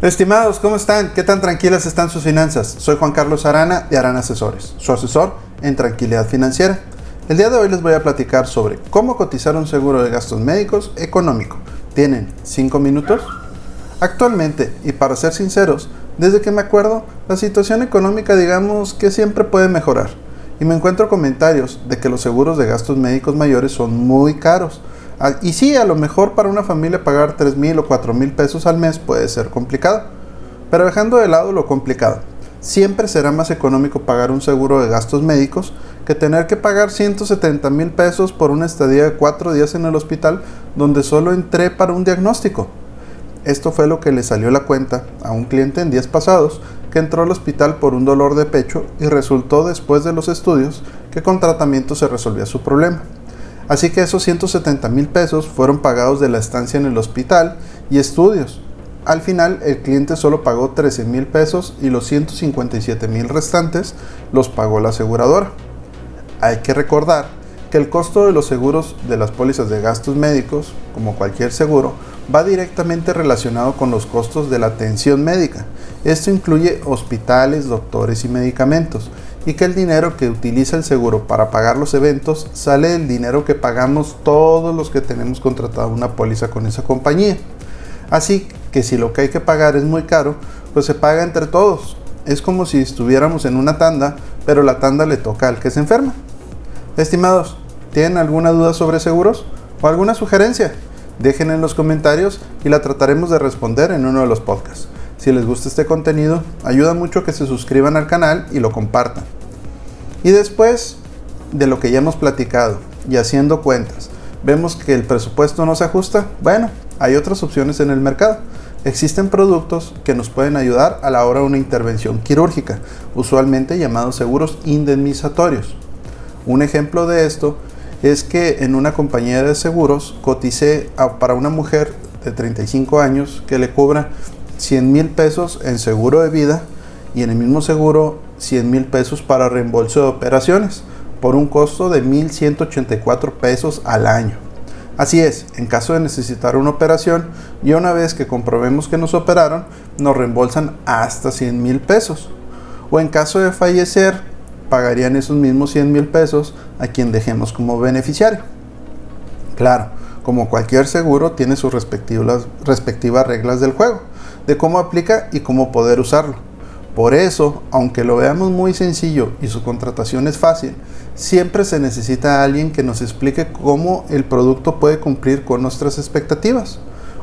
Estimados, ¿cómo están? ¿Qué tan tranquilas están sus finanzas? Soy Juan Carlos Arana de Arana Asesores, su asesor en tranquilidad financiera. El día de hoy les voy a platicar sobre cómo cotizar un seguro de gastos médicos económico. ¿Tienen 5 minutos? Actualmente, y para ser sinceros, desde que me acuerdo, la situación económica digamos que siempre puede mejorar. Y me encuentro comentarios de que los seguros de gastos médicos mayores son muy caros y sí, a lo mejor para una familia pagar 3 mil o 4 mil pesos al mes puede ser complicado. Pero dejando de lado lo complicado, siempre será más económico pagar un seguro de gastos médicos que tener que pagar 170 mil pesos por una estadía de 4 días en el hospital donde solo entré para un diagnóstico. Esto fue lo que le salió la cuenta a un cliente en días pasados que entró al hospital por un dolor de pecho y resultó después de los estudios que con tratamiento se resolvía su problema. Así que esos 170 mil pesos fueron pagados de la estancia en el hospital y estudios. Al final el cliente solo pagó 13 mil pesos y los 157 mil restantes los pagó la aseguradora. Hay que recordar que el costo de los seguros de las pólizas de gastos médicos, como cualquier seguro, va directamente relacionado con los costos de la atención médica. Esto incluye hospitales, doctores y medicamentos y que el dinero que utiliza el seguro para pagar los eventos sale del dinero que pagamos todos los que tenemos contratada una póliza con esa compañía. Así que si lo que hay que pagar es muy caro, pues se paga entre todos. Es como si estuviéramos en una tanda, pero la tanda le toca al que se enferma. Estimados, ¿tienen alguna duda sobre seguros o alguna sugerencia? Dejen en los comentarios y la trataremos de responder en uno de los podcasts. Si les gusta este contenido, ayuda mucho que se suscriban al canal y lo compartan. Y después de lo que ya hemos platicado y haciendo cuentas, vemos que el presupuesto no se ajusta, bueno, hay otras opciones en el mercado. Existen productos que nos pueden ayudar a la hora de una intervención quirúrgica, usualmente llamados seguros indemnizatorios. Un ejemplo de esto es que en una compañía de seguros coticé para una mujer de 35 años que le cubra 100 mil pesos en seguro de vida y en el mismo seguro 100 mil pesos para reembolso de operaciones por un costo de 1.184 pesos al año. Así es, en caso de necesitar una operación y una vez que comprobemos que nos operaron, nos reembolsan hasta 100 mil pesos. O en caso de fallecer, pagarían esos mismos 100 mil pesos a quien dejemos como beneficiario. Claro, como cualquier seguro, tiene sus respectivas, respectivas reglas del juego, de cómo aplica y cómo poder usarlo. Por eso, aunque lo veamos muy sencillo y su contratación es fácil, siempre se necesita alguien que nos explique cómo el producto puede cumplir con nuestras expectativas.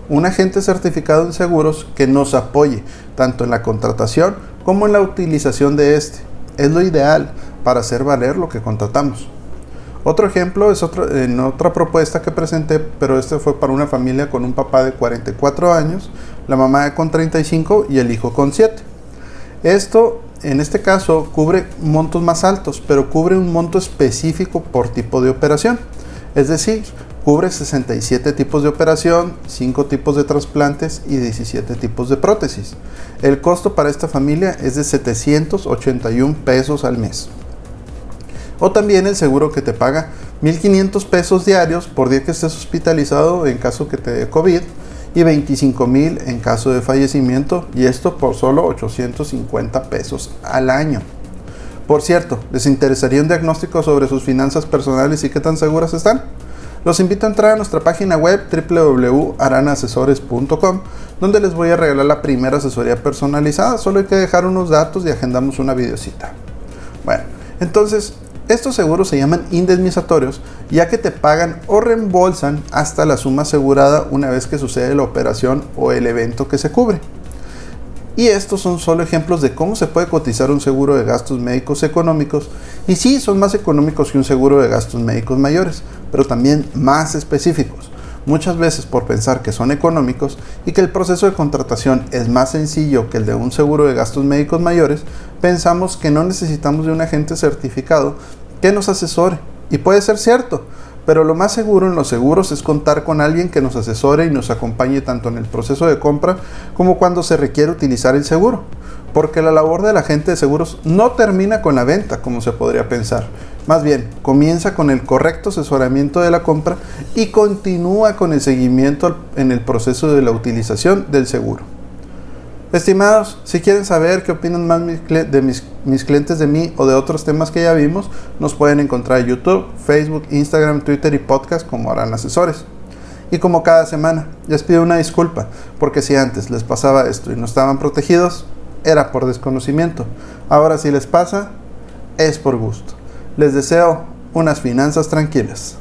Un agente certificado en seguros que nos apoye tanto en la contratación como en la utilización de este. Es lo ideal para hacer valer lo que contratamos. Otro ejemplo es en otra propuesta que presenté, pero este fue para una familia con un papá de 44 años, la mamá con 35 y el hijo con 7. Esto, en este caso, cubre montos más altos, pero cubre un monto específico por tipo de operación. Es decir, cubre 67 tipos de operación, 5 tipos de trasplantes y 17 tipos de prótesis. El costo para esta familia es de 781 pesos al mes. O también el seguro que te paga 1.500 pesos diarios por día que estés hospitalizado en caso que te dé COVID y 25 mil en caso de fallecimiento y esto por solo 850 pesos al año. Por cierto, ¿les interesaría un diagnóstico sobre sus finanzas personales y qué tan seguras están? Los invito a entrar a nuestra página web www.aranasesores.com donde les voy a regalar la primera asesoría personalizada. Solo hay que dejar unos datos y agendamos una videocita. Bueno, entonces estos seguros se llaman indemnizatorios ya que te pagan o reembolsan hasta la suma asegurada una vez que sucede la operación o el evento que se cubre. Y estos son solo ejemplos de cómo se puede cotizar un seguro de gastos médicos económicos. Y sí, son más económicos que un seguro de gastos médicos mayores, pero también más específicos muchas veces por pensar que son económicos y que el proceso de contratación es más sencillo que el de un seguro de gastos médicos mayores, pensamos que no necesitamos de un agente certificado que nos asesore. Y puede ser cierto, pero lo más seguro en los seguros es contar con alguien que nos asesore y nos acompañe tanto en el proceso de compra como cuando se requiere utilizar el seguro. Porque la labor del agente de seguros no termina con la venta, como se podría pensar. Más bien, comienza con el correcto asesoramiento de la compra y continúa con el seguimiento en el proceso de la utilización del seguro. Estimados, si quieren saber qué opinan más de mis, mis, clientes de mí o de otros temas que ya vimos, nos pueden encontrar en YouTube, Facebook, Instagram, Twitter y podcast como harán asesores. Y como cada semana, les pido una disculpa, porque si antes les pasaba esto y no estaban protegidos, era por desconocimiento. Ahora si les pasa, es por gusto. Les deseo unas finanzas tranquilas.